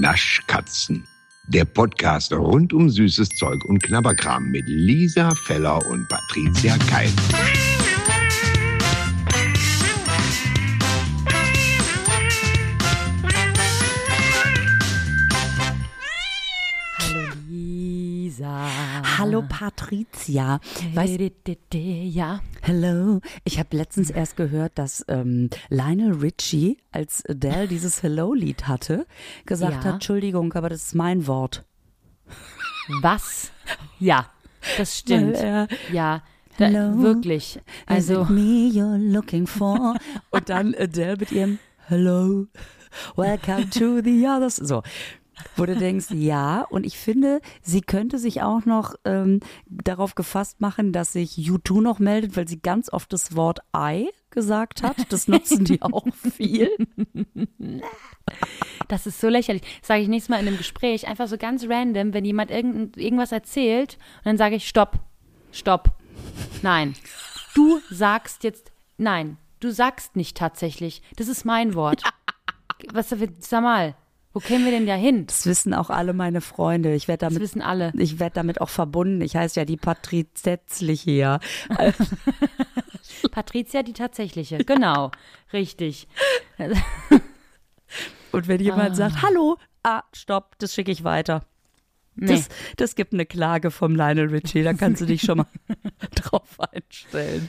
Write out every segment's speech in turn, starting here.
Naschkatzen. Der Podcast rund um süßes Zeug und Knabberkram mit Lisa Feller und Patricia Keil. Hallo Patricia. Weißt, ja. hello. Ich habe letztens erst gehört, dass ähm, Lionel Richie, als Adele dieses Hello-Lied hatte, gesagt Ja. hat, Entschuldigung, aber das ist mein Wort. Was? Ja, das stimmt. Weil er, ja, da, Hello? wirklich. Is Also, it me you're looking for? Und dann Adele mit ihrem Hello, welcome to the others. So. Wo du denkst, ja, und ich finde, sie könnte sich auch noch ähm, darauf gefasst machen, dass sich U2 noch meldet, weil sie ganz oft das Wort I gesagt hat. Das nutzen die auch viel. das ist so lächerlich. Sage ich nächstes Mal in einem Gespräch, einfach so ganz random, wenn jemand irgend, irgendwas erzählt und dann sage ich, stopp, stopp, nein. Du sagst jetzt, nein, du sagst nicht tatsächlich. Das ist mein Wort. Was, sag mal, wo kämen wir denn da hin? Das wissen auch alle meine Freunde. Ich werde Das damit wissen alle. Ich werde damit auch verbunden. Ich heiße ja die Patrizetzliche hier. Patricia die tatsächliche, genau, richtig. Und wenn jemand sagt, hallo, ah, stopp, das schicke ich weiter. Nee. Das, das gibt eine Klage vom Lionel Richie, da kannst du dich schon mal drauf einstellen.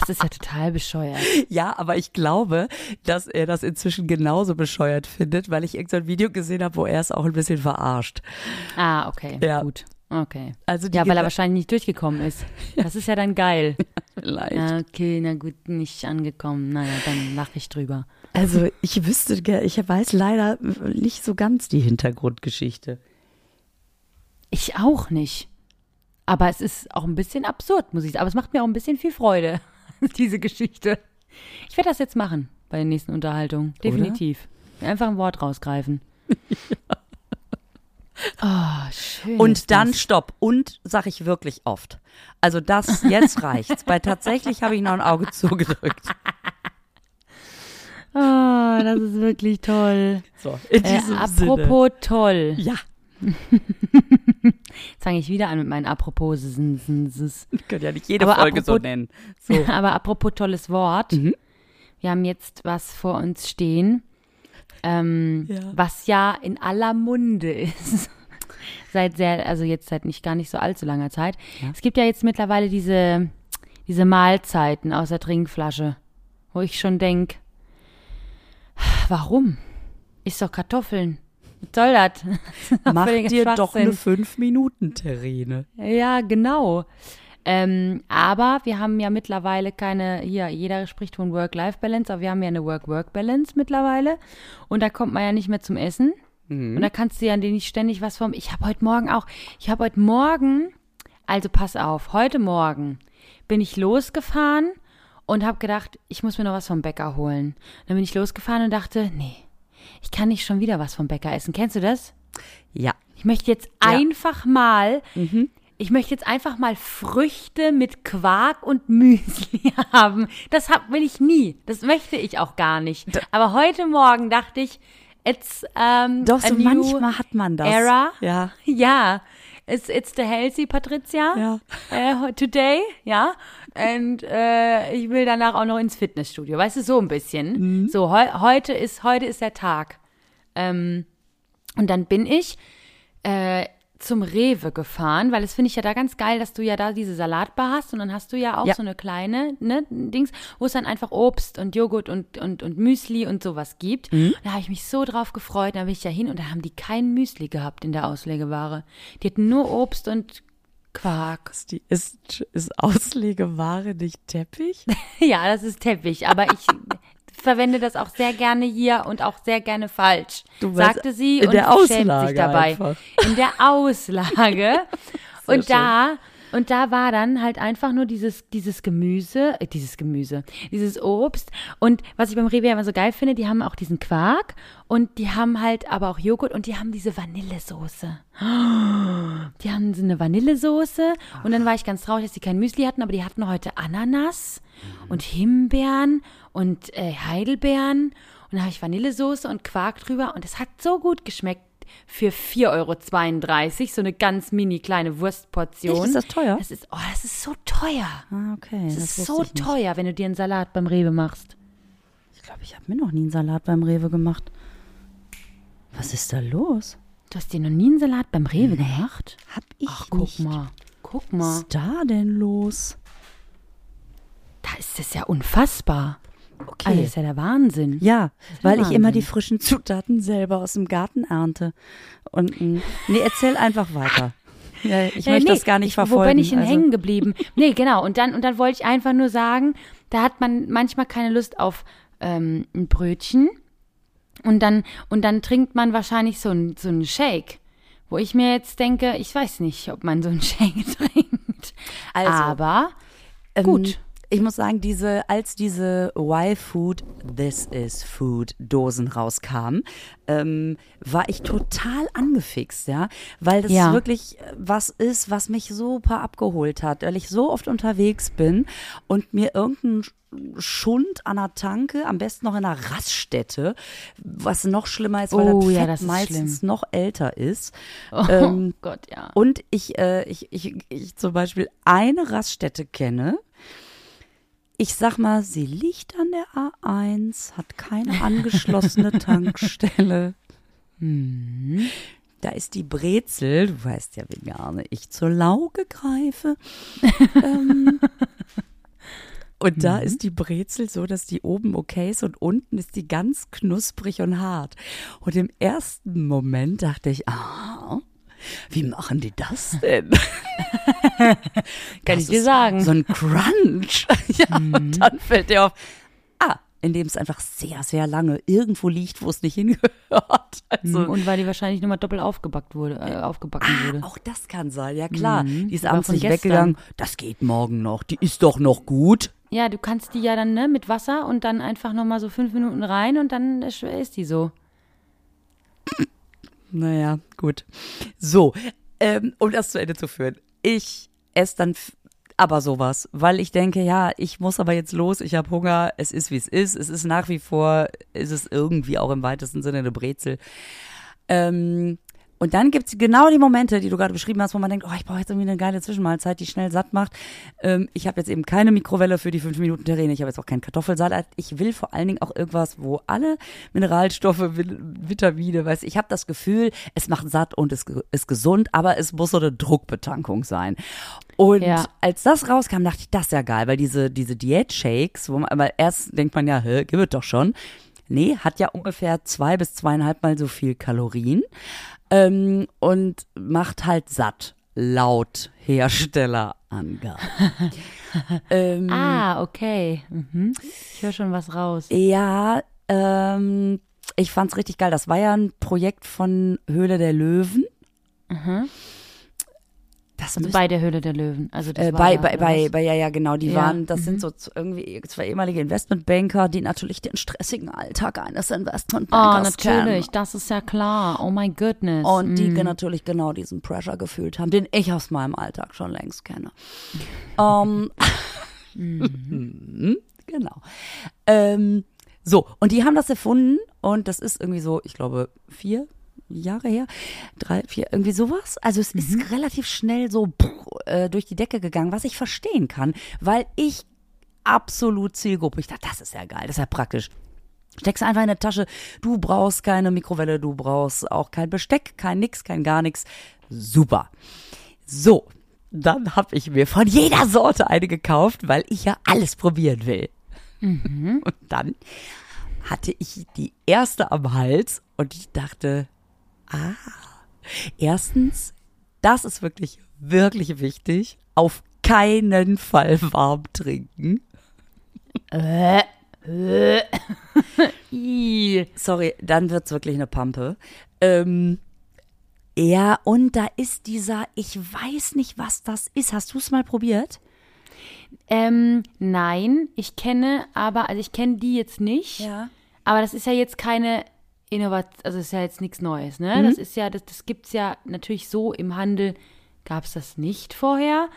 Das ist ja total bescheuert. Ja, aber ich glaube, dass er das inzwischen genauso bescheuert findet, weil ich irgendein Video gesehen habe, wo er es auch ein bisschen verarscht. Ah, okay, Ja. gut. Okay. Also Ja, weil er wahrscheinlich nicht durchgekommen ist. Das ist ja dann geil. Vielleicht. Okay, na gut, nicht angekommen. Naja, dann lache ich drüber. Also ich wüsste, ich weiß leider nicht so ganz die Hintergrundgeschichte. Ich auch nicht. Aber es ist auch ein bisschen absurd, muss ich sagen. Aber es macht mir auch ein bisschen viel Freude, diese Geschichte. Ich werde das jetzt machen bei den nächsten Unterhaltungen. Definitiv. Einfach ein Wort rausgreifen. Oh, schön. Und dann das. stopp. Und sag ich wirklich oft. Also das, jetzt reicht's. Weil tatsächlich habe ich noch ein Auge zugedrückt. Oh, das ist wirklich toll. So, in Äh, diesem apropos toll. Sinne. Ja, Jetzt fange ich wieder an mit meinen Apropos. ich kann ja nicht jede Aber Folge so apropos- nennen. So. Aber apropos tolles Wort. Mhm. Wir haben jetzt was vor uns stehen, ähm, Ja. was ja in aller Munde ist. seit sehr, also jetzt seit nicht gar nicht so allzu langer Zeit. Ja. Es gibt ja jetzt mittlerweile diese, diese Mahlzeiten aus der Trinkflasche, wo ich schon denk, warum? Ist doch Kartoffeln. Soll das? Mach dir doch eine Fünf-Minuten-Terrine. Ja, genau. Ähm, aber wir haben ja mittlerweile keine, hier, jeder spricht von Work-Life-Balance, aber wir haben ja eine Work-Work-Balance mittlerweile. Und da kommt man ja nicht mehr zum Essen. Und da kannst du ja nicht ständig was vom. Ich habe heute Morgen auch, ich habe heute Morgen, also pass auf, heute Morgen bin ich losgefahren und habe gedacht, ich muss mir noch was vom Bäcker holen. Dann bin ich losgefahren und dachte, nee, ich kann nicht schon wieder was vom Bäcker essen. Kennst du das? Ja. Ich möchte jetzt einfach mal, ich möchte jetzt einfach mal Früchte mit Quark und Müsli haben. Das hab, will ich nie. Das möchte ich auch gar nicht. Aber heute Morgen dachte ich, it's um, Doch, a so manchmal hat man das. Era. Ja. Ja. It's, it's the healthy Patricia. Ja. Äh, today, ja. Und äh, ich will danach auch noch ins Fitnessstudio. Weißt du, so ein bisschen. Mhm. So, heu heute ist heute ist der Tag. Ähm, und dann bin ich äh, zum Rewe gefahren, weil das finde ich ja da ganz geil, dass du ja da diese Salatbar hast und dann hast du ja auch Ja. so eine kleine ne, Dings, wo es dann einfach Obst und Joghurt und, und, und Müsli und sowas gibt. Da habe ich mich so drauf gefreut, da bin ich ja hin und da haben die kein Müsli gehabt in der Auslegeware. Die hatten nur Obst und Quark. Ist, die, ist, ist Auslegeware nicht Teppich? Ja, das ist Teppich, aber ich verwende das auch sehr gerne hier und auch sehr gerne falsch, Du sagte sie und der schämt sich dabei. einfach. In der Auslage. Und da und da war dann halt einfach nur dieses dieses Gemüse, äh, dieses Gemüse, dieses Obst und was ich beim Rewe immer so geil finde, die haben auch diesen Quark und die haben halt aber auch Joghurt und die haben diese Vanillesoße. Die haben so eine Vanillesoße und dann war ich ganz traurig, dass die kein Müsli hatten, aber die hatten heute Ananas und Himbeeren und äh, Heidelbeeren und da habe ich Vanillesoße und Quark drüber und es hat so gut geschmeckt. für 4,32 Euro, so eine ganz mini kleine Wurstportion. Echt, ist das teuer? Das ist, oh, das ist so teuer. Ah, okay. Das, das ist so teuer, wenn du dir einen Salat beim Rewe machst. Ich glaube, ich habe mir noch nie einen Salat beim Rewe gemacht. Was ist da los? Du hast dir noch nie einen Salat beim Rewe gemacht? Hab ich Ach, guck nicht. mal. Guck Was mal. ist da denn los? Ist es ja unfassbar. Okay. Also, das ist ja der Wahnsinn. Ja, weil der ich immer Wahnsinn. die frischen Zutaten selber aus dem Garten ernte. Und mm, nee, erzähl einfach weiter. Ja, ich Äh, möchte nee, das gar nicht ich, verfolgen. Wo bin ich denn also- hängen geblieben? Nee, genau. Und dann, und dann wollte ich einfach nur sagen, da hat man manchmal keine Lust auf ähm, ein Brötchen. Und dann, und dann trinkt man wahrscheinlich so ein, so einen Shake. Wo ich mir jetzt denke, ich weiß nicht, ob man so einen Shake trinkt. Also, Aber Ähm, gut. Ich muss sagen, diese, als diese Why Food, This is Food Dosen rauskamen, ähm, war ich total angefixt, ja, weil das Ja. wirklich äh, was ist, was mich super abgeholt hat, weil ich so oft unterwegs bin und mir irgendein Schund an der Tanke, am besten noch in einer Raststätte, was noch schlimmer ist, weil Oh, das ja, Fett das ist meistens noch älter ist. Oh ähm, Gott, ja. Und ich, äh, ich, ich, ich zum Beispiel eine Raststätte kenne. Ich sag mal, sie liegt an der A1, hat keine angeschlossene Tankstelle. Hm. Da ist die Brezel, du weißt ja, wie gerne ich zur Lauge greife. ähm, und da ist die Brezel so, dass die oben okay ist und unten ist die ganz knusprig und hart. Und im ersten Moment dachte ich, ah, wie machen die das denn? Kann Das ich dir sagen. So ein Crunch. ja, und dann fällt dir auf, ah, in dem es einfach sehr, sehr lange irgendwo liegt, wo es nicht hingehört. Also, und weil die wahrscheinlich nochmal doppelt aufgebackt wurde, äh, aufgebacken ah, wurde. auch das kann sein, ja klar. Die ist abends nicht gestern. weggegangen. Das geht morgen noch. Die ist doch noch gut. Ja, du kannst die ja dann ne, mit Wasser und dann einfach nochmal so fünf Minuten rein und dann ist die so. Naja, gut. So, ähm, um das zu Ende zu führen. Ich esse dann aber sowas, weil ich denke, ja, ich muss aber jetzt los, ich habe Hunger, es ist wie es ist, es ist nach wie vor, ist es irgendwie auch im weitesten Sinne eine Brezel. Ähm, und dann gibt's genau die Momente, die du gerade beschrieben hast, wo man denkt, oh, ich brauche jetzt irgendwie eine geile Zwischenmahlzeit, die schnell satt macht. Ähm, ich habe jetzt eben keine Mikrowelle für die fünf Minuten Terrine, ich habe jetzt auch keinen Kartoffelsalat. Ich will vor allen Dingen auch irgendwas, wo alle Mineralstoffe, Vi- Vitamine, weiß ich habe das Gefühl, es macht satt und es ist gesund, aber es muss so eine Druckbetankung sein. Und Ja. als das rauskam, dachte ich, das ist ja geil, weil diese, diese Diät-Shakes, wo man, aber erst denkt man ja, hä, gib es doch schon. Nee, hat ja ungefähr zwei bis zweieinhalb Mal so viel Kalorien ähm, und macht halt satt, laut Herstellerangaben. ähm, Ah, okay. Mhm. Ich höre schon was raus. Ja, ähm, ich fand's richtig geil. Das war ja ein Projekt von Höhle der Löwen. Das Also müsste- bei der Höhle der Löwen. Also äh, bei, ja, bei, bei, bei, ja, ja, genau, die Ja, waren, das mhm. sind so irgendwie zwei ehemalige Investmentbanker, die natürlich den stressigen Alltag eines Oh, Investmentbankers natürlich, kennen. das ist ja klar. Oh my goodness. Und die Mm. natürlich genau diesen Pressure gefühlt haben, den ich aus meinem Alltag schon längst kenne. Ähm, Mhm, genau. Ähm, so, und die haben das erfunden und das ist irgendwie so, ich glaube, vier Jahre her, drei, vier, irgendwie sowas. Also es ist relativ schnell so äh, durch die Decke gegangen, was ich verstehen kann, weil ich absolut Zielgruppe, ich dachte, das ist ja geil, das ist ja praktisch. Steckst einfach in der Tasche, du brauchst keine Mikrowelle, du brauchst auch kein Besteck, kein nix, kein gar nix. Super. So, dann habe ich mir von jeder Sorte eine gekauft, weil ich ja alles probieren will. Und dann hatte ich die erste am Hals und ich dachte, ah, erstens, das ist wirklich, wirklich wichtig, auf keinen Fall warm trinken. Äh, äh. Sorry, dann wird's wirklich eine Pampe. Ähm, ja, und da ist dieser, ich weiß nicht, was das ist. Hast du es mal probiert? Ähm, nein, ich kenne, aber, also ich kenne die jetzt nicht. Ja. Aber das ist ja jetzt keine Innovation, also ist ja jetzt nichts Neues, ne? Das ist ja, das, das gibt's ja natürlich so im Handel, gab's das nicht vorher.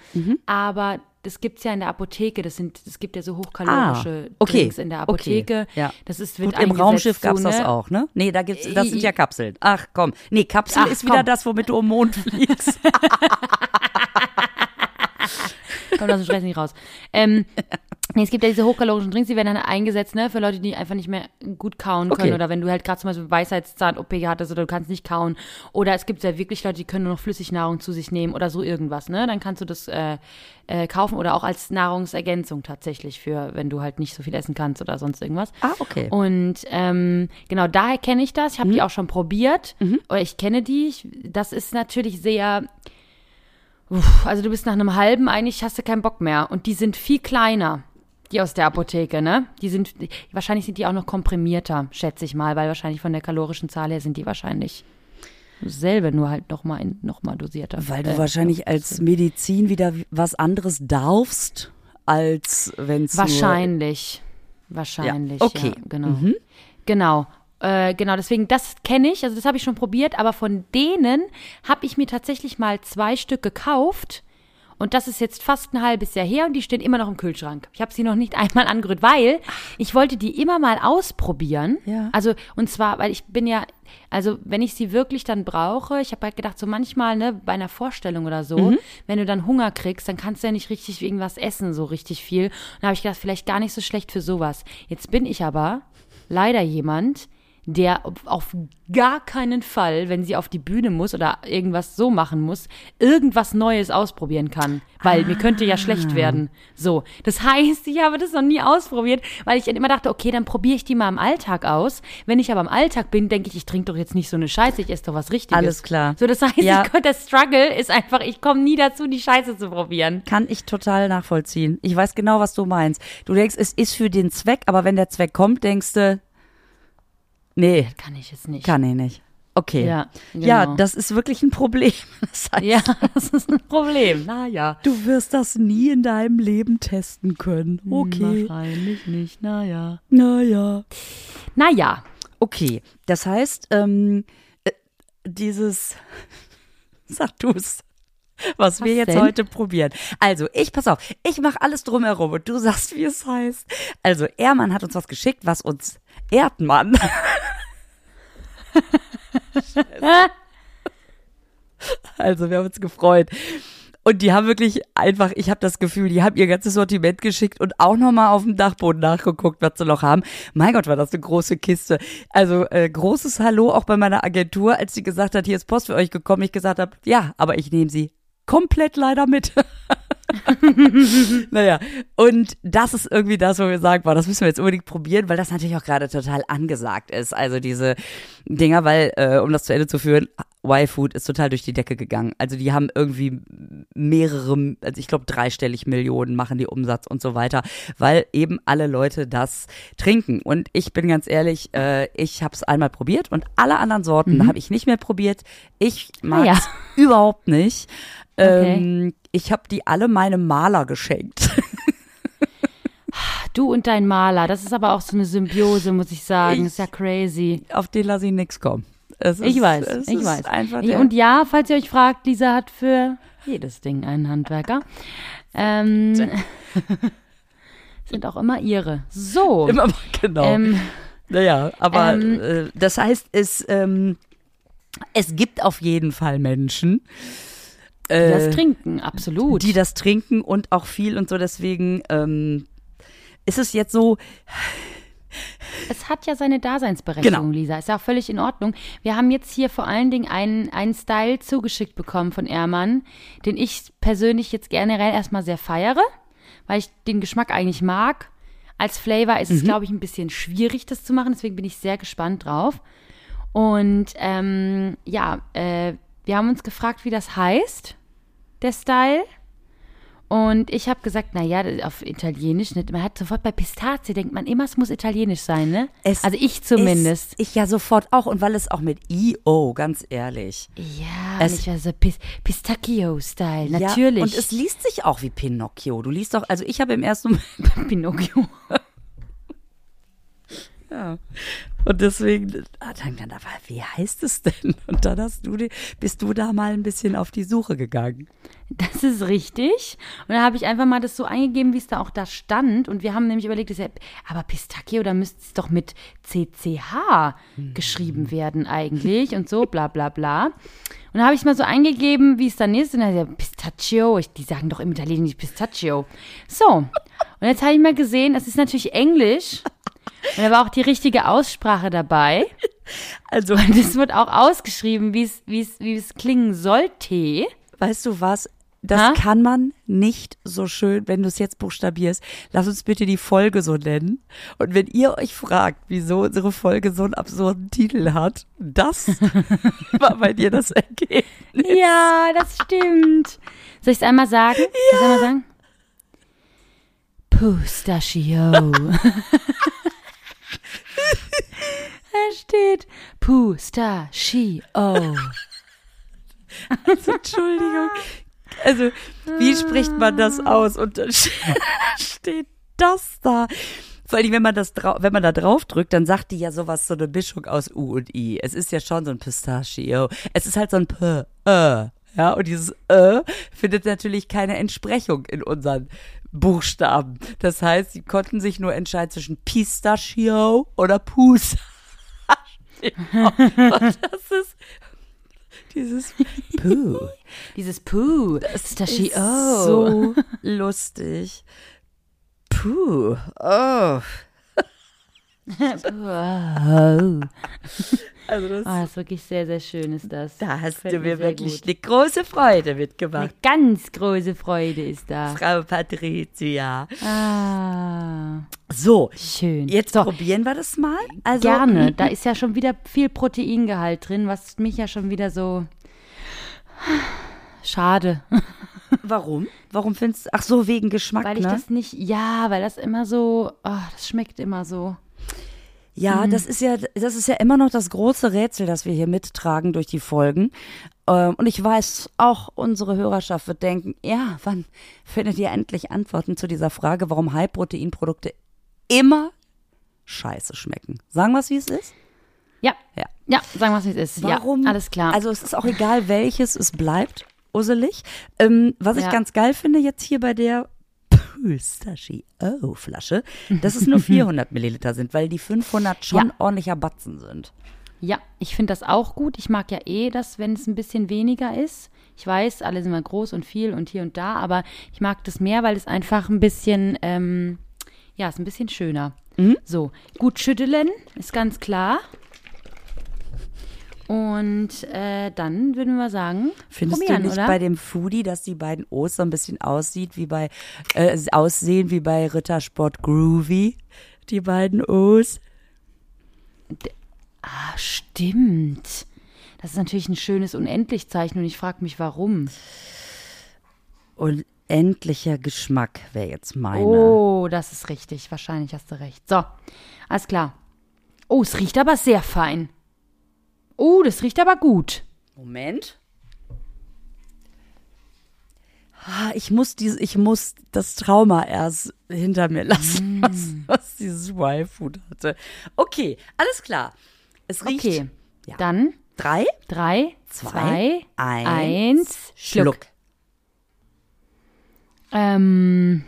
Aber das gibt's ja in der Apotheke. Das sind, es gibt ja so hochkalorische Ah, okay, Drinks in der Apotheke. okay, ja. Das ist, wird Gut, im Raumschiff so, gab's das ne? auch, ne? Nee, da gibt's, das sind ja Kapseln. Ach komm. Nee, Kapsel Ach, ist wieder komm. das, womit du um Mond fliegst. Kommt aus dem Stress nicht raus. Ähm, nee, es gibt ja diese hochkalorischen Drinks, die werden dann eingesetzt, ne, für Leute, die einfach nicht mehr gut kauen können. Okay. Oder wenn du halt gerade zum Beispiel Weisheitszahn-OP hattest oder du kannst nicht kauen. Oder es gibt ja wirklich Leute, die können nur noch Flüssignahrung zu sich nehmen oder so irgendwas, ne? Dann kannst du das äh, äh, kaufen oder auch als Nahrungsergänzung tatsächlich für, wenn du halt nicht so viel essen kannst oder sonst irgendwas. ah, okay. Und ähm, genau, daher kenne ich das. Ich habe Mhm. die auch schon probiert. Oder ich kenne die. Ich, das ist natürlich sehr. Uff, also du bist nach einem halben, eigentlich hast du keinen Bock mehr. Und die sind viel kleiner, die aus der Apotheke, ne? Die sind, wahrscheinlich sind die auch noch komprimierter, schätze ich mal, weil wahrscheinlich von der kalorischen Zahl her sind die wahrscheinlich dasselbe, nur halt nochmal noch mal dosierter. Weil du Äh, wahrscheinlich als Medizin wieder was anderes darfst, als wenn es Wahrscheinlich. Wahrscheinlich. Ja, okay. Ja, genau. Genau. Äh, genau, deswegen, das kenne ich, also das habe ich schon probiert, aber von denen habe ich mir tatsächlich mal zwei Stück gekauft. Und das ist jetzt fast ein halbes Jahr her und die stehen immer noch im Kühlschrank. Ich habe sie noch nicht einmal angerührt, weil ich wollte die immer mal ausprobieren. Ja. Also, und zwar, weil ich bin ja, also wenn ich sie wirklich dann brauche, ich habe halt gedacht, so manchmal, ne, bei einer Vorstellung oder so, wenn du dann Hunger kriegst, dann kannst du ja nicht richtig irgendwas essen, so richtig viel. Und da habe ich gedacht, vielleicht gar nicht so schlecht für sowas. Jetzt bin ich aber leider jemand, der auf gar keinen Fall, wenn sie auf die Bühne muss oder irgendwas so machen muss, irgendwas Neues ausprobieren kann. Weil mir könnte ja schlecht werden. So. Das heißt, ich habe das noch nie ausprobiert, weil ich immer dachte, okay, dann probiere ich die mal im Alltag aus. Wenn ich aber im Alltag bin, denke ich, ich trinke doch jetzt nicht so eine Scheiße, ich esse doch was Richtiges. Alles klar. So, das heißt, Ja. ich, der Struggle ist einfach, ich komme nie dazu, die Scheiße zu probieren. Kann ich total nachvollziehen. Ich weiß genau, was du meinst. Du denkst, es ist für den Zweck, aber wenn der Zweck kommt, denkst du, nee, Kann ich es nicht. kann ich nicht. Okay. Ja, ja, genau. das ist wirklich ein Problem. Das heißt, Ja, das ist ein Problem. Naja. du wirst das nie in deinem Leben testen können. Okay. Wahrscheinlich nicht, naja. Naja. Naja. Okay. Das heißt, ähm, äh, dieses, sag du's. Was, wir Was jetzt denn? heute probieren. Also, ich, pass auf, ich mache alles drumherum und du sagst, wie es heißt. Also, Ehrmann hat uns was geschickt, was uns Erdmann. Also, wir haben uns gefreut. Und die haben wirklich einfach, ich habe das Gefühl, die haben ihr ganzes Sortiment geschickt und auch nochmal auf dem Dachboden nachgeguckt, was sie noch haben. Mein Gott, war das eine große Kiste. Also äh, großes Hallo auch bei meiner Agentur, als sie gesagt hat, hier ist Post für euch gekommen. Ich gesagt habe, ja, aber ich nehme sie komplett leider mit. naja, und das ist irgendwie das, wo wir sagen, boah, das müssen wir jetzt unbedingt probieren, weil das natürlich auch gerade total angesagt ist. Also diese Dinger, weil, äh, um das zu Ende zu führen, Y-Food ist total durch die Decke gegangen. Also die haben irgendwie mehrere, also ich glaube dreistellig Millionen machen die Umsatz und so weiter, weil eben alle Leute das trinken. Und ich bin ganz ehrlich, äh, ich habe es einmal probiert und alle anderen Sorten habe ich nicht mehr probiert. Ich mag ja. es überhaupt nicht. Okay. Ähm, ich habe die alle meinem Maler geschenkt. Du und dein Maler, das ist aber auch so eine Symbiose, muss ich sagen. Ich- ist ja crazy. Auf den lasse ich nichts kommen. Es Ich ist- weiß, ich ist weiß. Einfach Ja, und ja, falls ihr euch fragt, Lisa hat für jedes Ding einen Handwerker. Ähm, sind auch immer ihre. So. immer genau. Ähm, Naja, aber Ähm, äh, das heißt, es, ähm, es gibt auf jeden Fall Menschen, die äh, das trinken, absolut. die das trinken und auch viel und so. Deswegen ähm, ist es jetzt so, Es hat ja seine Daseinsberechtigung, Genau. Lisa. Ist ja auch völlig in Ordnung. Wir haben jetzt hier vor allen Dingen einen, einen Style zugeschickt bekommen von Ermann, den ich persönlich jetzt generell erstmal sehr feiere, weil ich den Geschmack eigentlich mag. Als Flavor ist es, glaube ich, ein bisschen schwierig, das zu machen. Deswegen bin ich sehr gespannt drauf. Und ähm, ja, äh, wir haben uns gefragt, wie das heißt, der Style. Und ich habe gesagt, naja, auf Italienisch nicht. Man hat sofort bei Pistazie, denkt man immer, es muss Italienisch sein, ne? es also ich zumindest. Ich ja sofort auch und weil es auch mit I-O, ganz ehrlich. ja, es- nicht also Pis Pistachio-Style, natürlich. Ja, und es liest sich auch wie Pinocchio. Du liest doch, also ich habe im ersten Moment, Pinocchio. Ja. Und deswegen, ah, dann, dann, aber wie heißt es denn? Und dann hast du, bist du da mal ein bisschen auf die Suche gegangen. Das ist richtig. Und dann habe ich einfach mal das so eingegeben, wie es da auch da stand. Und wir haben nämlich überlegt, das ja, aber Pistachio, da müsste es doch mit CCH geschrieben werden eigentlich und so, bla bla bla. Und dann habe ich mal so eingegeben, wie es dann ist. Und dann ja, Pistachio, ich, die sagen doch im Italienischen Pistachio. So. Und jetzt habe ich mal gesehen, es ist natürlich Englisch. Und da war auch die richtige Aussprache dabei. Also, Und es wird auch ausgeschrieben, wie es, wie es, wie es klingen sollte. weißt du was? Das Ha? kann man nicht so schön, wenn du es jetzt buchstabierst. Lass uns bitte die Folge so nennen. Und wenn ihr euch fragt, wieso unsere Folge so einen absurden Titel hat, das war bei dir das Ergebnis. Ja, das stimmt. Soll ich es einmal sagen? Soll ich einmal sagen? Pustachio. steht Pustachio. Entschuldigung. Also, wie spricht man das aus? Und dann steht das da. Vor allem, wenn man das wenn man da drauf drückt, dann sagt die ja sowas, so eine Mischung aus U und I. Es ist ja schon so ein Pistachio. Es ist halt so ein P, Ö. Ja, und dieses Ö findet natürlich keine Entsprechung in unseren Buchstaben. Das heißt, sie konnten sich nur entscheiden zwischen Pistachio oder Pustachio. Und das ist dieses Puh. Dieses Puh. Pistachio. Ist so lustig. Puh. Oh. Oh. Also das, Ah, das ist wirklich sehr, sehr schön ist das. da hast Gefällt du mir wirklich gut. eine große Freude Eine mitgemacht, ganz große Freude ist da. Frau Patricia. Ah, So, schön. jetzt so, probieren wir das mal. Also, Gerne. Da ist ja schon wieder viel Proteingehalt drin, was mich ja schon wieder so. Schade. Warum? Warum findest du, ach so, wegen Geschmack, Weil ich ne? das nicht. Ja, weil das immer so. Oh, das schmeckt immer so. Ja, das ist ja, das ist ja immer noch das große Rätsel, das wir hier mittragen durch die Folgen. Ähm, Und ich weiß, auch unsere Hörerschaft wird denken, ja, wann findet ihr endlich Antworten zu dieser Frage, warum High-Protein-Produkte immer scheiße schmecken? Sagen wir es, wie es ist? Ja. Ja. Ja, sagen wir es, wie es ist. Warum? Ja, alles klar. Also es ist auch egal, welches, es bleibt usselig. Ähm, was ich Ja. ganz geil finde jetzt hier bei der Pistachio-Flasche, dass es nur 400 Milliliter sind, weil die 500 schon Ja. ordentlicher Batzen sind. Ja, ich finde das auch gut. Ich mag ja eh das, wenn es ein bisschen weniger ist. Ich weiß, alle sind mal groß und viel und hier und da, aber ich mag das mehr, weil es einfach ein bisschen, ähm, ja, ist ein bisschen schöner. Mhm. So, gut schütteln, ist ganz klar. Und äh, dann würden wir sagen, Findest du nicht oder? bei dem Foodie, dass die beiden O's so ein bisschen aussieht wie bei äh, aussehen wie bei Rittersport Groovy? Die beiden O's. ah, stimmt. Das ist natürlich ein schönes Unendlichzeichen und ich frage mich, warum. Und endlicher Geschmack wäre jetzt meine. Oh, das ist richtig. Wahrscheinlich hast du recht. So, alles klar. Oh, es riecht aber sehr fein. Oh, das riecht aber gut. Moment. Ah, Ich muss dieses, ich muss das Trauma erst hinter mir lassen, was, was dieses Y-Food hatte. Okay, alles klar. Es riecht Okay, Ja. dann drei, drei, zwei, zwei, eins, eins, Schluck. Schluck. Ähm,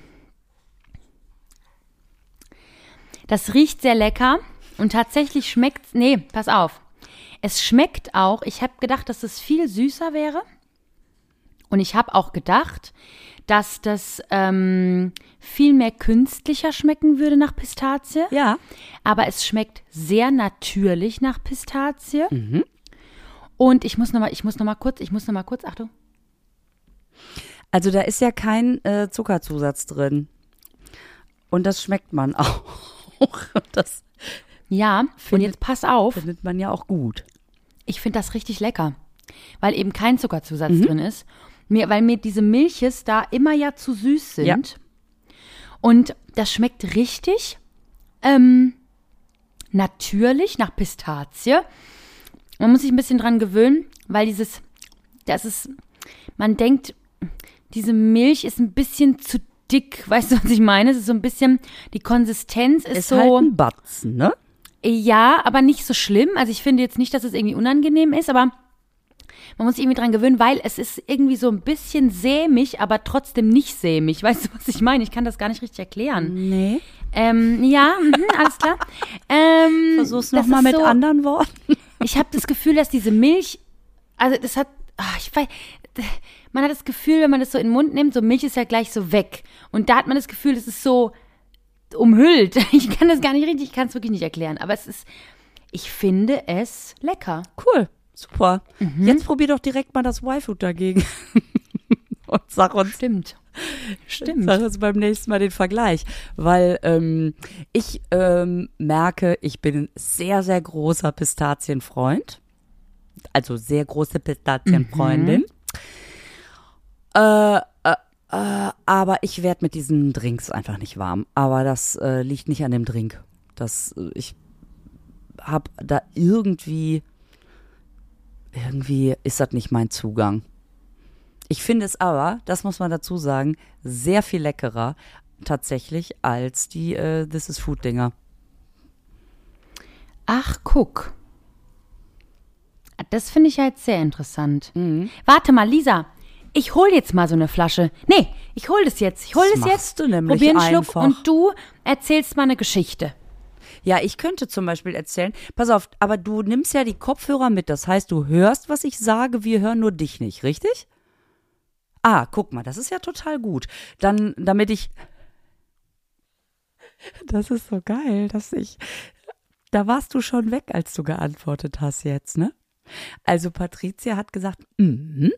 das riecht sehr lecker und tatsächlich schmeckt. Nee, pass auf. Es schmeckt auch. Ich habe gedacht, dass es viel süßer wäre. Und ich habe auch gedacht, dass das ähm, viel mehr künstlicher schmecken würde nach Pistazie. Ja. Aber es schmeckt sehr natürlich nach Pistazie. Und ich muss noch mal, ich muss noch mal kurz, ich muss noch mal kurz, Achtung. Also da ist ja kein äh, Zuckerzusatz drin. Und das schmeckt man auch. Das Ja, und Findet- jetzt pass auf. findet man ja auch gut. Ich finde das richtig lecker, weil eben kein Zuckerzusatz Mhm. drin ist. Mir, weil mir diese Milches da immer ja zu süß sind. Ja. Und das schmeckt richtig ähm, natürlich nach Pistazie. Man muss sich ein bisschen dran gewöhnen, weil dieses, das ist, man denkt, diese Milch ist ein bisschen zu dick. Weißt du, was ich meine? Es ist so ein bisschen, die Konsistenz ist, Ist so. halt ein Batzen, ne? Ja, aber nicht so schlimm. Also ich finde jetzt nicht, dass es irgendwie unangenehm ist, aber man muss sich irgendwie dran gewöhnen, weil es ist irgendwie so ein bisschen sämig, aber trotzdem nicht sämig. Weißt du, was ich meine? Ich kann das gar nicht richtig erklären. Nee. Ähm, ja, mhm, alles klar. Ähm, Versuch's nochmal mit so, anderen Worten. Ich habe das Gefühl, dass diese Milch, also das hat, ach, ich weiß, man hat das Gefühl, wenn man das so in den Mund nimmt, so Milch ist ja gleich so weg. Und da hat man das Gefühl, es ist so umhüllt. Ich kann das gar nicht richtig, ich kann es wirklich nicht erklären. Aber es ist, ich finde es lecker. Cool. Super. Jetzt probier doch direkt mal das Y-Food dagegen. Und sag uns, Stimmt. Stimmt. sag uns beim nächsten Mal den Vergleich. Weil ähm, ich ähm, merke, ich bin ein sehr, sehr großer Pistazienfreund. Also sehr große Pistazienfreundin. Äh, äh, äh, aber ich werde mit diesen Drinks einfach nicht warm. Aber das äh, liegt nicht an dem Drink. Das, äh, ich habe da irgendwie, irgendwie ist das nicht mein Zugang. Ich finde es aber, das muss man dazu sagen, sehr viel leckerer tatsächlich als die äh, This is Food Dinger. Ach, guck. Das finde ich ja jetzt sehr interessant. Mhm. Warte mal, Lisa. Ich hol jetzt mal so eine Flasche. Nee, ich hol das jetzt. Ich hol Das das jetzt. du nämlich probier einen Schluck einfach. und du erzählst mal eine Geschichte. Ja, ich könnte zum Beispiel erzählen, pass auf, aber du nimmst ja die Kopfhörer mit, das heißt, du hörst, was ich sage, wir hören nur dich nicht, richtig? Ah, guck mal, das ist ja total gut. Dann, damit ich. Das ist so geil, dass ich. Da warst du schon weg, als du geantwortet hast jetzt, ne? Also Patricia hat gesagt, mhm.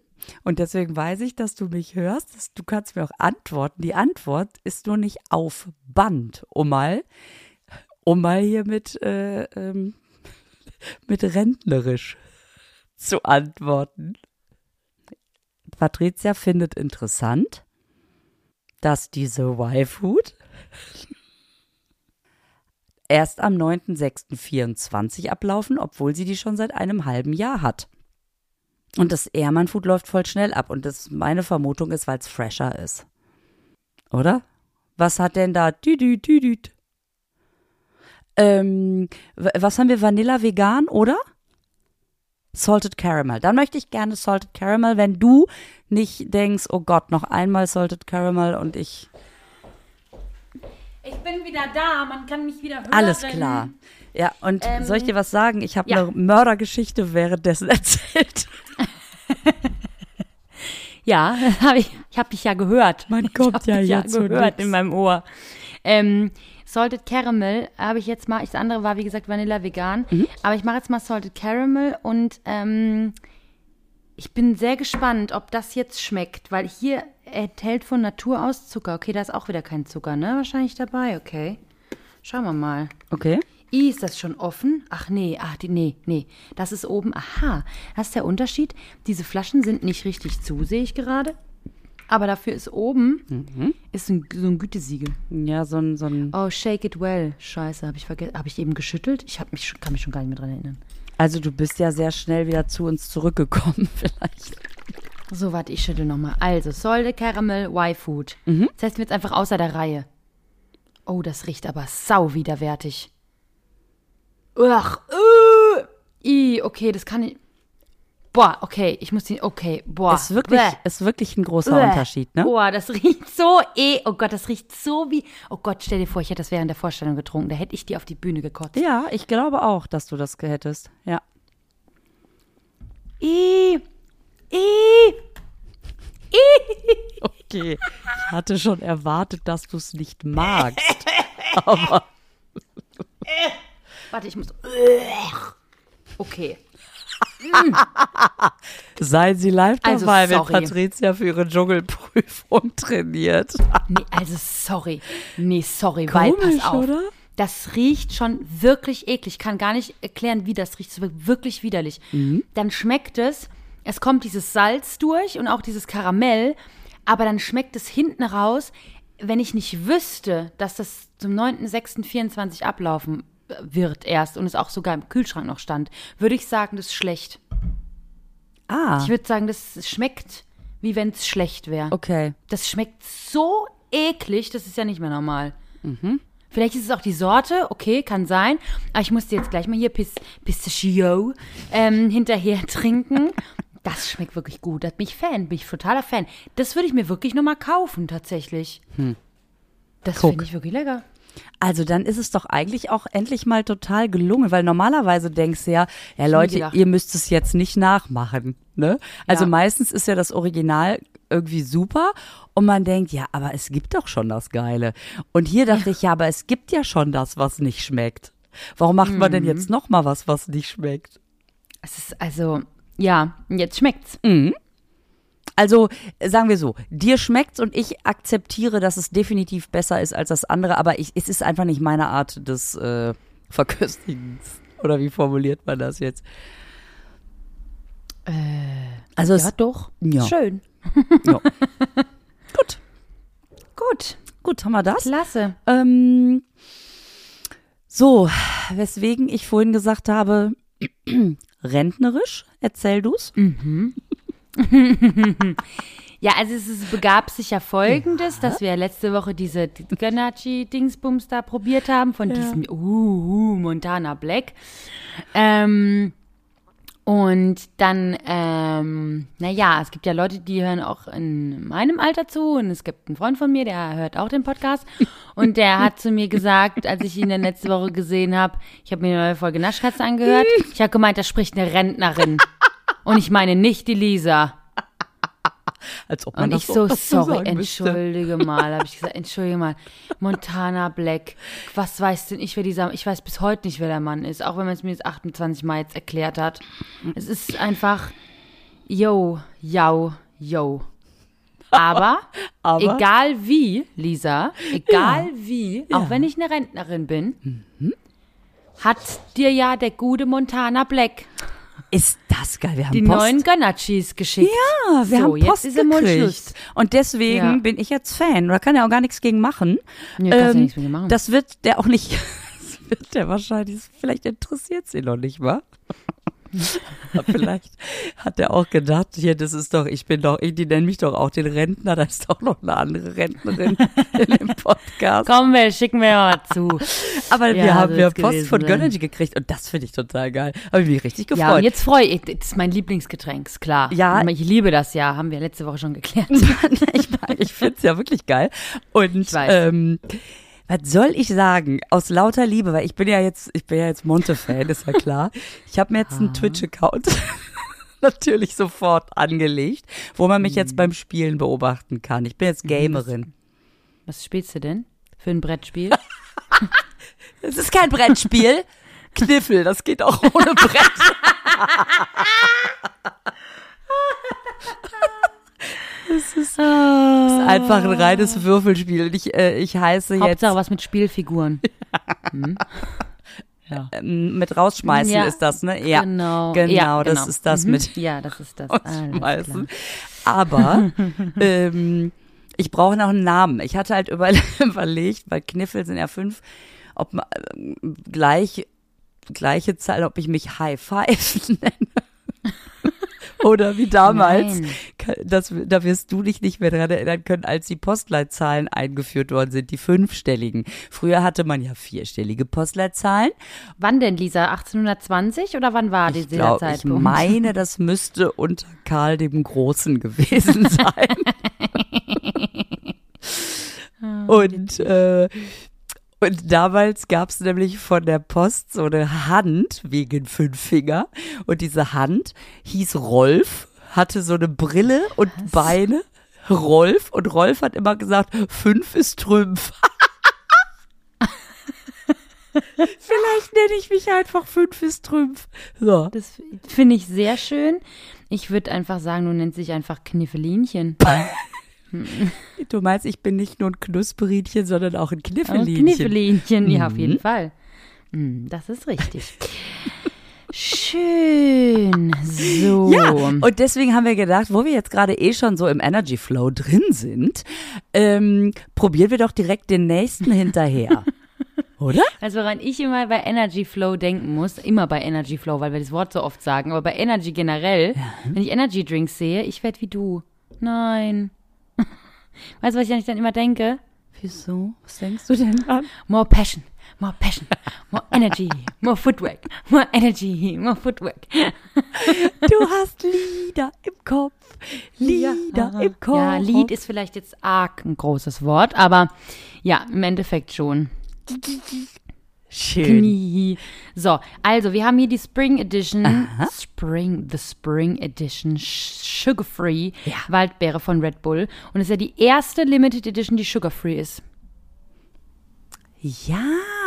Und deswegen weiß ich, dass du mich hörst. dass Du kannst mir auch antworten. Die Antwort ist nur nicht auf Band, um mal, um mal hier mit, äh, ähm, mit rentnerisch zu antworten. Patricia findet interessant, dass diese Y-Food erst am 9.06.24 ablaufen, obwohl sie die schon seit einem halben Jahr hat. Und das Ehrmann Food läuft voll schnell ab und das meine Vermutung ist, weil es fresher ist. Oder? Was hat denn da? Düdü, düdü. Ähm, was haben wir? Vanilla vegan, oder? Salted Caramel. Dann möchte ich gerne Salted Caramel, wenn du nicht denkst, oh Gott, noch einmal Salted Caramel und ich. Ich bin wieder da, man kann mich wieder hören. Alles klar. Ja, und Ähm, soll ich dir was sagen? Ich habe ja. eine Mördergeschichte währenddessen erzählt. Ja, hab ich, ich habe dich ja gehört. Man kommt ja jetzt zu gehört in meinem Ohr. Ähm, Salted Caramel habe ich jetzt mal, das andere war wie gesagt Vanilla vegan, Mhm. aber ich mache jetzt mal Salted Caramel und ähm, ich bin sehr gespannt, ob das jetzt schmeckt, weil hier enthält von Natur aus Zucker. Okay, da ist auch wieder kein Zucker, ne? Wahrscheinlich dabei, okay. Schauen wir mal. Okay. I, ist das schon offen? Ach nee, ach nee, nee. Das ist oben. Aha, das ist der Unterschied. Diese Flaschen sind nicht richtig zu, sehe ich gerade. Aber dafür ist oben ist ein, so ein Gütesiegel. Ja, so ein, so ein. Oh, shake it well. Scheiße, habe ich vergessen. Habe ich eben geschüttelt? Ich hab mich, kann mich schon gar nicht mehr dran erinnern. Also du bist ja sehr schnell wieder zu uns zurückgekommen, vielleicht. So, warte, ich schüttel nochmal. Also, Solde Caramel Y-Food. Mhm. Das heißt, wir jetzt einfach außer der Reihe. Oh, das riecht aber sau widerwärtig. Ach, äh, I, okay, das kann ich. Boah, okay, ich muss den, okay, boah. Ist wirklich, bäh, ist wirklich ein großer bäh. Unterschied, ne? Boah, das riecht so eh, oh Gott, das riecht so wie, oh Gott, stell dir vor, ich hätte das während der Vorstellung getrunken, da hätte ich die auf die Bühne gekotzt. Ja, ich glaube auch, dass du das hättest. Ja. I, I, I. Okay. Ich hatte schon erwartet, dass du es nicht magst. Aber Warte, ich muss. Okay. seien Sie live Also, dabei, wenn sorry. Patricia für ihre Dschungelprüfung trainiert. Nee, also sorry. Nee, sorry, weil Komisch, pass auf. oder? Das riecht schon wirklich eklig. Ich kann gar nicht erklären, wie das riecht. Es ist wirklich widerlich. Mhm. Dann schmeckt es, es kommt dieses Salz durch und auch dieses Karamell, aber dann schmeckt es hinten raus, wenn ich nicht wüsste, dass das zum 9.6.24 ablaufen wird erst und es auch sogar im Kühlschrank noch stand, würde ich sagen, das ist schlecht. Ah, Ich würde sagen, das schmeckt, wie wenn es schlecht wäre. okay. Das schmeckt so eklig, das ist ja nicht mehr normal. Vielleicht ist es auch die Sorte, okay, kann sein. Aber ich musste jetzt gleich mal hier Pis Pistachio ähm, hinterher trinken. Das schmeckt wirklich gut. Da bin ich Fan, bin ich totaler Fan. Das würde ich mir wirklich nochmal kaufen, tatsächlich. Das Guck. finde ich wirklich lecker. Also dann ist es doch eigentlich auch endlich mal total gelungen, weil normalerweise denkst du ja, ja Leute, ihr müsst es jetzt nicht nachmachen. Ne? Also Ja. meistens ist ja das Original irgendwie super und man denkt, ja, aber es gibt doch schon das Geile. Und hier dachte ich, ja, aber es gibt ja schon das, was nicht schmeckt. Warum macht man denn Mhm. jetzt noch mal was, was nicht schmeckt? Es ist also, ja, jetzt schmeckt's. Also sagen wir so, dir schmeckt's und ich akzeptiere, dass es definitiv besser ist als das andere, aber ich, es ist einfach nicht meine Art des äh, Verköstigens. Oder wie formuliert man das jetzt? also Ja, es, doch. Ja. Schön. ja. gut, Gut. gut, haben wir das. Klasse. Ähm, so, weswegen ich vorhin gesagt habe, rentnerisch, erzähl du's. Ja, also es ist, begab sich ja folgendes, dass wir letzte Woche diese die Ganachi-Dingsbums da probiert haben von diesem uh, uh, Montana Black. Ähm, und dann, ähm, naja, es gibt ja Leute, die hören auch in meinem Alter zu und es gibt einen Freund von mir, der hört auch den Podcast. Und der hat zu mir gesagt, als ich ihn dann letzte Woche gesehen habe, ich habe mir eine neue Folge Naschkatze angehört, ich habe gemeint, da spricht eine Rentnerin und ich meine nicht die Lisa. Als ob man Und ich so, sorry, müsste. entschuldige mal, habe ich gesagt, entschuldige mal. Montana Black, was weiß denn ich, wer dieser, ich weiß bis heute nicht, wer der Mann ist, auch wenn man es mir jetzt 28 Mal jetzt erklärt hat. Es ist einfach, yo, yo, yo. Aber, Aber? egal wie, Lisa, egal wie, auch wenn ich eine Rentnerin bin, Mhm. hat dir ja der gute Montana Black Ist das geil, wir haben die Post. neuen Gönnerchees geschickt. Ja, wir so, haben jetzt Post Mund gekriegt. Und deswegen Ja. bin ich jetzt Fan. Da kann er auch gar nichts gegen machen. Ja nichts gegen machen. Das wird der auch nicht, das wird der wahrscheinlich, vielleicht interessiert sie noch nicht mal. Vielleicht hat er auch gedacht, hier, das ist doch, ich bin doch, ich, die nennen mich doch auch den Rentner, da ist doch noch eine andere Rentnerin in dem Podcast. Komm, wir schicken wir mal zu. Aber wir Ja, haben so ja Post von sein. Gönnergy gekriegt und das finde ich total geil. Habe ich mich richtig gefreut. Ja, und jetzt freue ich, das ist mein Lieblingsgetränk, ist klar. Ja. Ich liebe das ja, haben wir letzte Woche schon geklärt. ich ich finde es ja wirklich geil. Und weiß. ähm, was soll ich sagen? Aus lauter Liebe, weil ich bin ja jetzt, ich bin ja jetzt Monte-Fan, ist ja klar. Ich habe mir jetzt einen Twitch-Account natürlich sofort angelegt, wo man mich jetzt beim Spielen beobachten kann. Ich bin jetzt Gamerin. Was spielst du denn für ein Brettspiel? Es ist kein Brettspiel. Kniffel, das geht auch ohne Brett. Es ist, es ist einfach ein reines Würfelspiel. Ich, äh, ich heiße jetzt Hauptsache was mit Spielfiguren. ähm, mit rausschmeißen Ja, ist das, ne? Ja, genau. genau, Ja, das genau. ist das Mhm. mit Ja, das ist das. Rausschmeißen. Aber ähm, ich brauche noch einen Namen. Ich hatte halt über, überlegt, weil Kniffel sind ja fünf, ob man ähm, gleich gleiche Zahl, ob ich mich High Five nenne. Oder wie damals, das, da wirst du dich nicht mehr dran erinnern können, als die Postleitzahlen eingeführt worden sind, die fünfstelligen. Früher hatte man ja vierstellige Postleitzahlen. Wann denn, Lisa? 1820 oder wann war Ich dieser glaube, ich meine, das müsste unter Karl dem Großen gewesen sein. und, äh, und damals gab es nämlich von der Post so eine Hand wegen fünf Finger. Und diese Hand hieß Rolf, hatte so eine Brille und Beine. Rolf. Und Rolf hat immer gesagt, fünf ist Trümpf. Vielleicht nenne ich mich einfach fünf ist Trümpf. So. Das finde ich sehr schön. Ich würde einfach sagen, du nennst dich einfach Kniffelinchen. Du meinst, ich bin nicht nur ein Knusperinchen, sondern auch ein Kniffelinchen. Kniffelinchen, ja, auf Mhm. jeden Fall. Hm, Das ist richtig. Schön. So. Ja, und deswegen haben wir gedacht, wo wir jetzt gerade eh schon so im Energy Flow drin sind, ähm, probieren wir doch direkt den nächsten hinterher. Oder? Also woran ich immer bei Energy Flow denken muss, immer bei Energy Flow, weil wir das Wort so oft sagen, aber bei Energy generell, wenn ich Energy Drinks sehe, ich werde wie du. Nein. Weißt du, was ich eigentlich dann immer denke? Wieso? Was denkst du denn an? More passion, more passion, more energy, more footwork, more energy, more footwork. Du hast Lieder im Kopf. Lieder im Kopf. Ja, Lied ist vielleicht jetzt arg ein großes Wort, aber ja, im Endeffekt schon. Schön. Knie. So, also wir haben hier die Spring Edition, Spring, the Spring Edition Sugar Free Ja. Waldbeere von Red Bull und es ist ja die erste Limited Edition, die Sugar Free ist. Ja,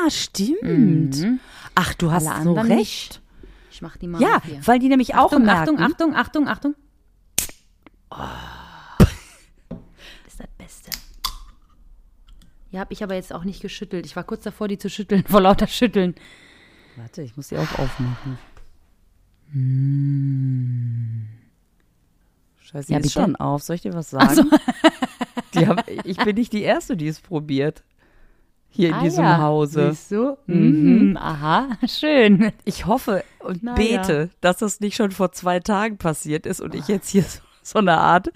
stimmt. Ach, du hast Mhm. Alle so recht. nicht. Ich mach die mal Ja, auf hier. weil die nämlich auch Achtung, merken. Achtung, Achtung, Achtung, Achtung. Das ist das Beste. Ja, habe ich aber jetzt auch nicht geschüttelt. Ich war kurz davor, die zu schütteln, vor lauter Schütteln. Warte, ich muss die auch aufmachen. Scheiße, die Ja, ist bitte. schon auf. Soll ich dir was sagen? Die haben, ich bin nicht die Erste, die es probiert. Hier in Ah, diesem ja. Hause. Siehst du? Mhm. Aha, schön. Ich hoffe und Na bete, dass das nicht schon vor zwei Tagen passiert ist und ich jetzt hier so, so eine Art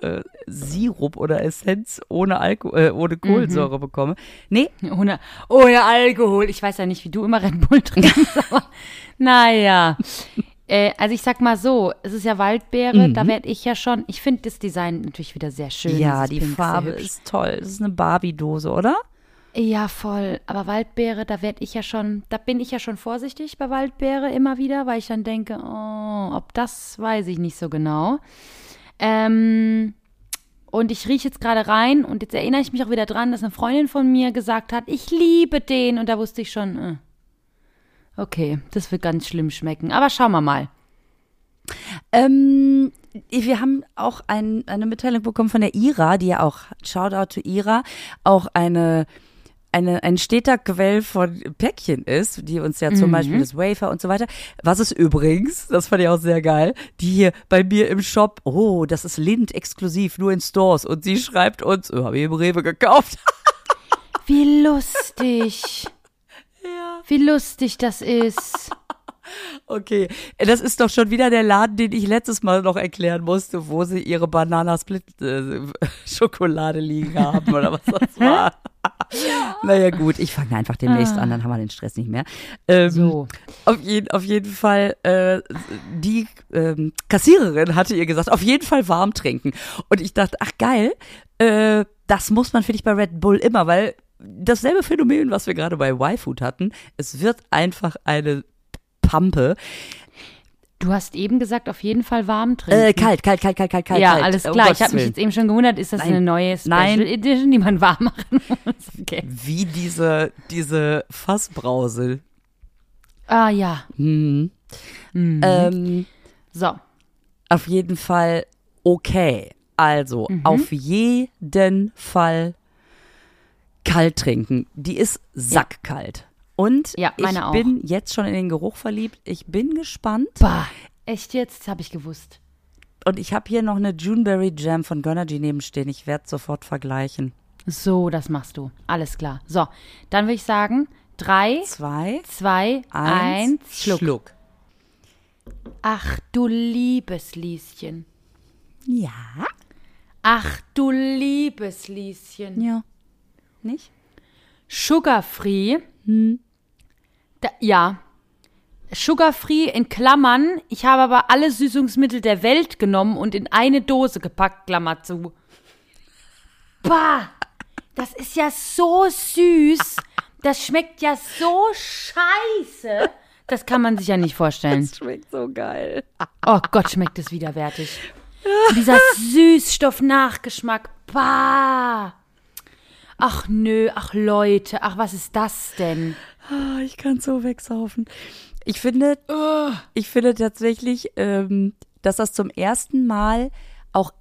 äh, Sirup oder Essenz ohne, Alko äh, ohne Kohlensäure bekomme. Nee, Ohne, ohne Alkohol. Ich weiß ja nicht, wie du immer Red Bull trinkst, aber naja. Äh, also ich sag mal so, es ist ja Waldbeere, da werde ich ja schon, ich finde das Design natürlich wieder sehr schön. ja, die Pink, Farbe ist toll. Das ist eine Barbie-Dose, oder? Ja, voll. Aber Waldbeere, da werde ich ja schon, da bin ich ja schon vorsichtig bei Waldbeere immer wieder, weil ich dann denke, oh, ob das weiß ich nicht so genau. Ähm, und ich rieche jetzt gerade rein und jetzt erinnere ich mich auch wieder dran, dass eine Freundin von mir gesagt hat, ich liebe den. Und da wusste ich schon, äh, okay, das wird ganz schlimm schmecken. Aber schauen wir mal. Ähm, wir haben auch ein, eine Mitteilung bekommen von der Ira, die ja auch, Shoutout to Ira, auch eine, eine, ein steter Quell von Päckchen ist, die uns ja zum Beispiel das Wafer und so weiter. Was ist übrigens, das fand ich auch sehr geil, die hier bei mir im Shop, oh, das ist Lind exklusiv, nur in Stores. Und sie schreibt uns, oh, habe ich im Rewe gekauft. Wie lustig. Wie lustig das ist. Okay, das ist doch schon wieder der Laden, den ich letztes Mal noch erklären musste, wo sie ihre Banana-Split-Schokolade liegen haben oder was das war. Naja gut, ich fange einfach demnächst an, dann haben wir den Stress nicht mehr. Ähm, So. auf, jeden, auf jeden Fall, äh, die ähm, Kassiererin hatte ihr gesagt, auf jeden Fall warm trinken. Und ich dachte, ach geil, äh, das muss man, finde ich, bei Red Bull immer, weil dasselbe Phänomen, was wir gerade bei Y-Food hatten, es wird einfach eine Pampe. Du hast eben gesagt, auf jeden Fall warm trinken. Äh, kalt, kalt, kalt, kalt, kalt, kalt. ja, alles klar. ich Gottes habe mich jetzt eben schon gewundert, ist das Nein. eine neue Special Nein. Edition, die man warm machen muss? Okay. Wie diese, diese Fassbrause. Ah ja. Hm. Mhm. Ähm, So. auf jeden Fall okay. Also, Mhm. auf jeden Fall kalt trinken. Die ist sackkalt. Und Ja, ich auch. bin jetzt schon in den Geruch verliebt. Ich bin gespannt. Bah. Echt jetzt? Habe ich gewusst. Und ich habe hier noch eine Juneberry Jam von Gönnergy nebenstehen. Ich werde sofort vergleichen. So, das machst du. Alles klar. So, dann würde ich sagen, drei, Zwei, zwei, eins, eins, Schluck. Schluck. Ach du liebes Lieschen. Ja. Ach du liebes Lieschen. Ja. Nicht? Sugar-free. Da, ja. Sugar-free in Klammern. Ich habe aber alle Süßungsmittel der Welt genommen und in eine Dose gepackt, Klammer zu. Bah! Das ist ja so süß. Das schmeckt ja so scheiße. Das kann man sich ja nicht vorstellen. Das schmeckt so geil. Oh Gott, schmeckt es widerwärtig. Und dieser Süßstoff-Nachgeschmack. Bah! Ach nö, ach Leute, ach was ist das denn? Ah, ich kann so wegsaufen. Ich finde, ich finde tatsächlich, ähm, dass das zum ersten Mal auch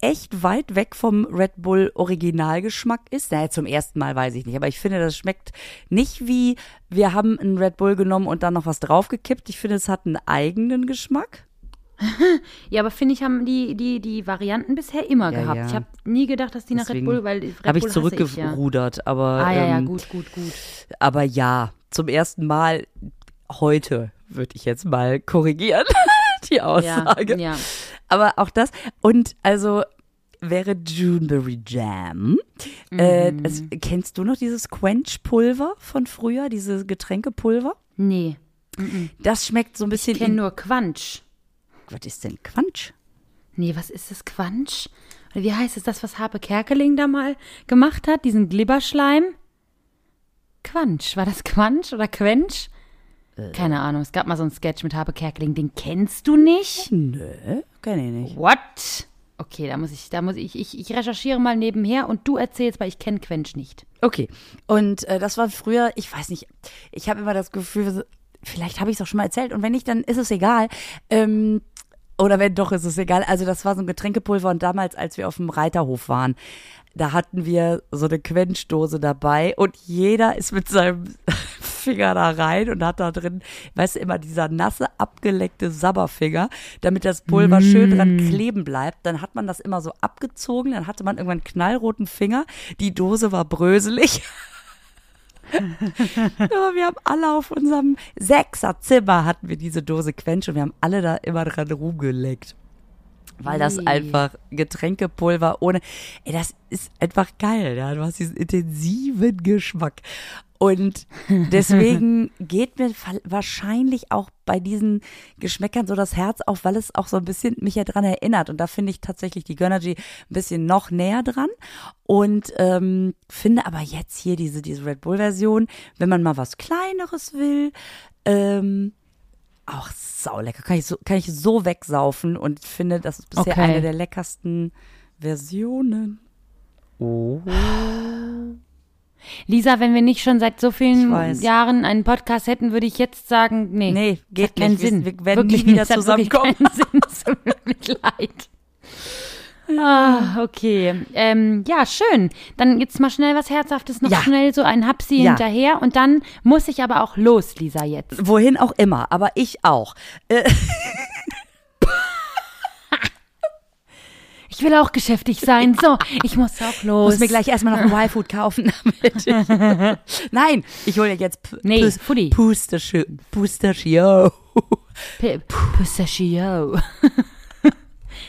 echt weit weg vom Red Bull Originalgeschmack ist. Naja, zum ersten Mal weiß ich nicht, aber ich finde, das schmeckt nicht wie, wir haben einen Red Bull genommen und dann noch was draufgekippt. Ich finde, es hat einen eigenen Geschmack. Ja, aber finde ich, haben die, die, die Varianten bisher immer Ja, gehabt. ja. Ich habe nie gedacht, dass die nach Red Bull, weil Red Habe ich Bull hasse ich, ja. zurückgerudert, aber, Ah ja, ja, ähm, gut, gut, gut. aber ja, zum ersten Mal heute würde ich jetzt mal korrigieren, die Ja, Aussage. ja. Aber auch das, und also wäre Juneberry Jam. Äh, das, kennst du noch dieses Quench-Pulver von früher, diese Getränkepulver? Nee, Das schmeckt so ein bisschen. ich kenne nur Quansch. Was ist denn Quansch? Nee, was ist das? Quansch? Oder wie heißt es das, was Habe Kerkeling da mal gemacht hat? Diesen Glibberschleim? Quansch. War das Quansch oder Quench? Keine Ahnung. Es gab mal so einen Sketch mit Habe Kerkeling. Den kennst du nicht? Nö, kenn ich nicht. What? Okay, da muss ich, da muss ich, ich, ich recherchiere mal nebenher und du erzählst, weil ich kenne Quench nicht. Okay. Und äh, das war früher, ich weiß nicht, ich habe immer das Gefühl, vielleicht habe ich es auch schon mal erzählt und wenn nicht, dann ist es egal. Ähm, oder wenn doch, ist es egal. Also das war so ein Getränkepulver und damals, als wir auf dem Reiterhof waren, da hatten wir so eine Quenchdose dabei und jeder ist mit seinem Finger da rein und hat da drin, weißt du, immer dieser nasse, abgeleckte Sabberfinger, damit das Pulver schön dran kleben bleibt. Dann hat man das immer so abgezogen, dann hatte man irgendwann einen knallroten Finger, die Dose war bröselig. Aber wir haben alle auf unserem Sechserzimmer hatten wir diese Dose Quench und wir haben alle da immer dran rumgeleckt. Weil das Ih. einfach Getränkepulver ohne, ey, das ist einfach geil, ja. Du hast diesen intensiven Geschmack. Und deswegen geht mir wahrscheinlich auch bei diesen Geschmäckern so das Herz auf, weil es auch so ein bisschen mich ja dran erinnert. Und da finde ich tatsächlich die Gönnergy ein bisschen noch näher dran. Und ähm, finde aber jetzt hier diese, diese Red Bull-Version, wenn man mal was Kleineres will, ähm, auch saulecker. Kann ich so, kann ich so wegsaufen und finde, das ist bisher Okay. eine der leckersten Versionen. Oh. Lisa, wenn wir nicht schon seit so vielen. Jahren einen Podcast hätten, würde ich jetzt sagen, nee. Nee, geht keinen nicht. Wir- Sinn. wir werden wirklich nie wieder zusammenkommen. Es tut mir leid. Ah, okay. Ähm, ja, schön. Dann jetzt mal schnell was Herzhaftes, noch Ja. schnell so ein Hapsi Ja. hinterher. Und dann muss ich aber auch los, Lisa, jetzt. Wohin auch immer, aber ich auch. Äh, Ich will auch geschäftig sein. So, ich muss auch los. muss mir gleich erstmal noch ein Y-Food kaufen, damit ich. Nein, ich hole jetzt P Nee, Pus-. Pustachio. Pustachio. P- Pistachio.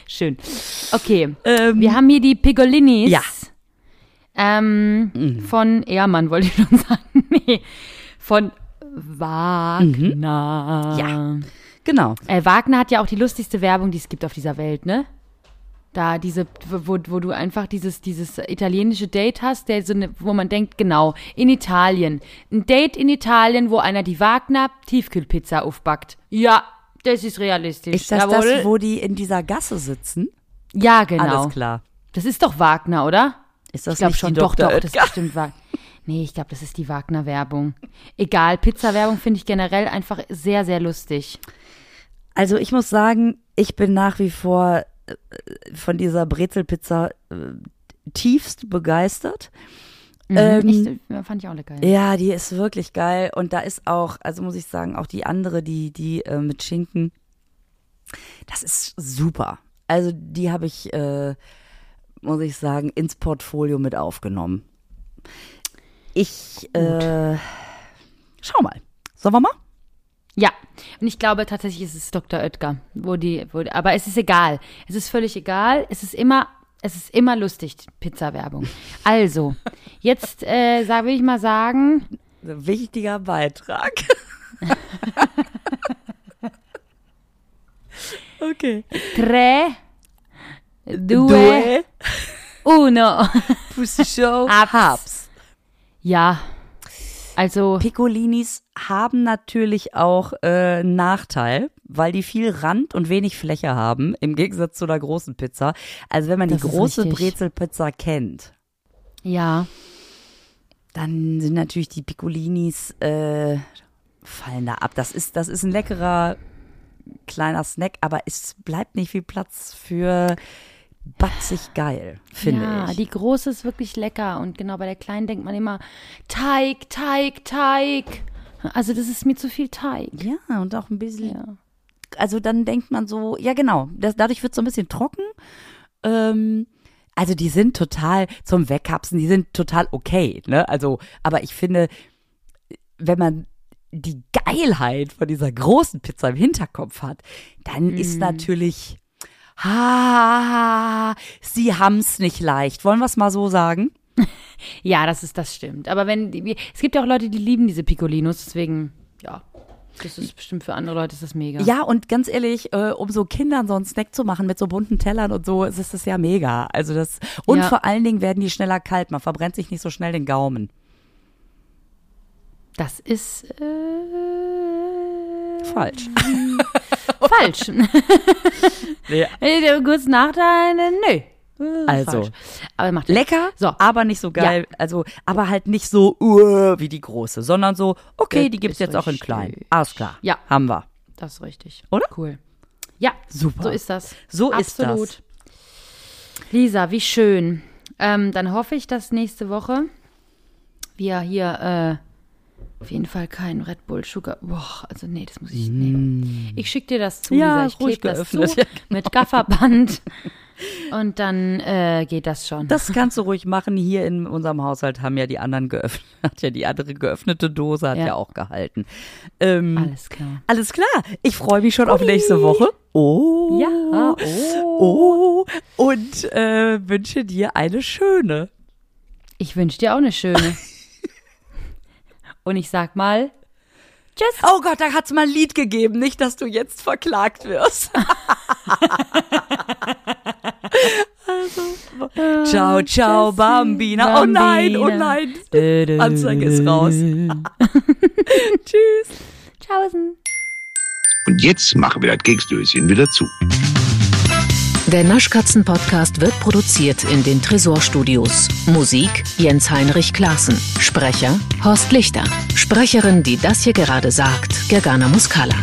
Schön. Okay. Ähm, Wir haben hier die Pigolinis. Ja. Ähm, Von Ehrmann wollte ich schon sagen. Nee. Von Wagner. Ja. Genau. Äh, Wagner hat ja auch die lustigste Werbung, die es gibt auf dieser Welt, ne? Da diese, wo, wo du einfach dieses, dieses italienische Date hast, der so eine, wo man denkt, genau, in Italien. Ein Date in Italien, wo einer die Wagner Tiefkühlpizza aufbackt. Ja, das ist realistisch. Ist das Jawohl. das, wo die in dieser Gasse sitzen? ja, genau. Alles klar. Das ist doch Wagner, oder? Ist das Ich glaube schon, doch, Dr. doch, das ist bestimmt Wagner. Nee, ich glaube, das ist die Wagner-Werbung. Egal, Pizza-Werbung finde ich generell einfach sehr, sehr lustig. Also ich muss sagen, ich bin nach wie vor von dieser Brezelpizza äh, tiefst begeistert. Mhm, Ähm, ich, fand ich auch lecker. Ja. Ja, die ist wirklich geil. Und da ist auch, also muss ich sagen, auch die andere, die, die äh, mit Schinken, das ist super. Also die habe ich, äh, muss ich sagen, ins Portfolio mit aufgenommen. Ich, äh, schau mal. Sollen wir mal? Ja, und ich glaube tatsächlich ist es Dr. Oetker, wo die, wo, aber es ist egal. Es ist völlig egal. Es ist immer, es ist immer lustig, die Pizza-Werbung. Also, jetzt äh, sag, will ich mal sagen, Ein wichtiger Beitrag. okay. tre, due, Due, uno. Pussy Show, hab's. Ja, also, Piccolinis haben natürlich auch äh, einen Nachteil, weil die viel Rand und wenig Fläche haben, im Gegensatz zu einer großen Pizza. Also wenn man Das die große richtig. Brezelpizza kennt, ja, dann sind natürlich die Piccolinis äh, fallen da ab. Das ist, das ist ein leckerer kleiner Snack, aber es bleibt nicht viel Platz für batzig geil, finde ja, ich. die große ist wirklich lecker und genau bei der kleinen denkt man immer Teig, Teig, Teig. Also das ist mir zu viel Teig. ja, und auch ein bisschen Ja. also dann denkt man so, ja genau, das, dadurch wird es so ein bisschen trocken. Ähm, also die sind total zum Wegkapsen, die sind total okay, ne? Also, aber ich finde, wenn man die Geilheit von dieser großen Pizza im Hinterkopf hat, dann ist natürlich, ha, sie haben's nicht leicht. Wollen wir es mal so sagen? Ja, das ist, das stimmt. Aber wenn, es gibt ja auch Leute, die lieben diese Piccolinos, deswegen, ja, das ist bestimmt für andere Leute ist das mega. Ja, und ganz ehrlich, äh, um so Kindern so einen Snack zu machen mit so bunten Tellern und so, ist das ja mega. Also das, und Ja. vor allen Dingen werden die schneller kalt. Man verbrennt sich nicht so schnell den Gaumen. Das ist äh, Falsch. falsch. Ja. Äh, Kurz nach deine, nö. Äh, Also. falsch. Aber macht Lecker, So. aber nicht so geil. Also, aber halt nicht so uh, wie die große, sondern so, okay, Das die gibt's ist jetzt auch in richtig. klein. Alles klar. Ja. Haben wir. Das ist richtig. Oder? Cool. Ja, Super. so ist das. So ist das. Absolut. Lisa, wie schön. Ähm, dann hoffe ich, dass nächste Woche wir hier äh, auf jeden Fall keinen Red Bull Sugar. Boah, also nee, das muss ich nehmen. Ich schicke dir das zu, Mm. Ja, Lisa. Ich ruhig klebe das zu geöffnet. mit Gafferband. Und dann äh, geht das schon. Das kannst du ruhig machen. Hier in unserem Haushalt haben ja die anderen geöffnet, hat ja die andere geöffnete Dose, hat ja, Ja. auch gehalten. Ähm, Alles klar. Alles klar. Ich freue mich schon auf nächste Woche. Oh. Ja. Oh. Und äh, wünsche dir eine schöne. Ich wünsche dir auch eine schöne. Und ich sag mal, tschüss. Oh Gott, da hat's mal ein Lied gegeben. Nicht, dass du jetzt verklagt wirst. also, ciao, ciao, tschüss, Bambina. Oh nein, oh Bambina. nein. Dö, dö. Anzeige ist raus. Tschüss. Tschaußen. Und jetzt machen wir das Keksdöschen wieder zu. Der Naschkatzen-Podcast wird produziert in den Tresorstudios. Musik Jens Heinrich Klaassen. Sprecher Horst Lichter. Sprecherin, die das hier gerade sagt, Gergana Muscala.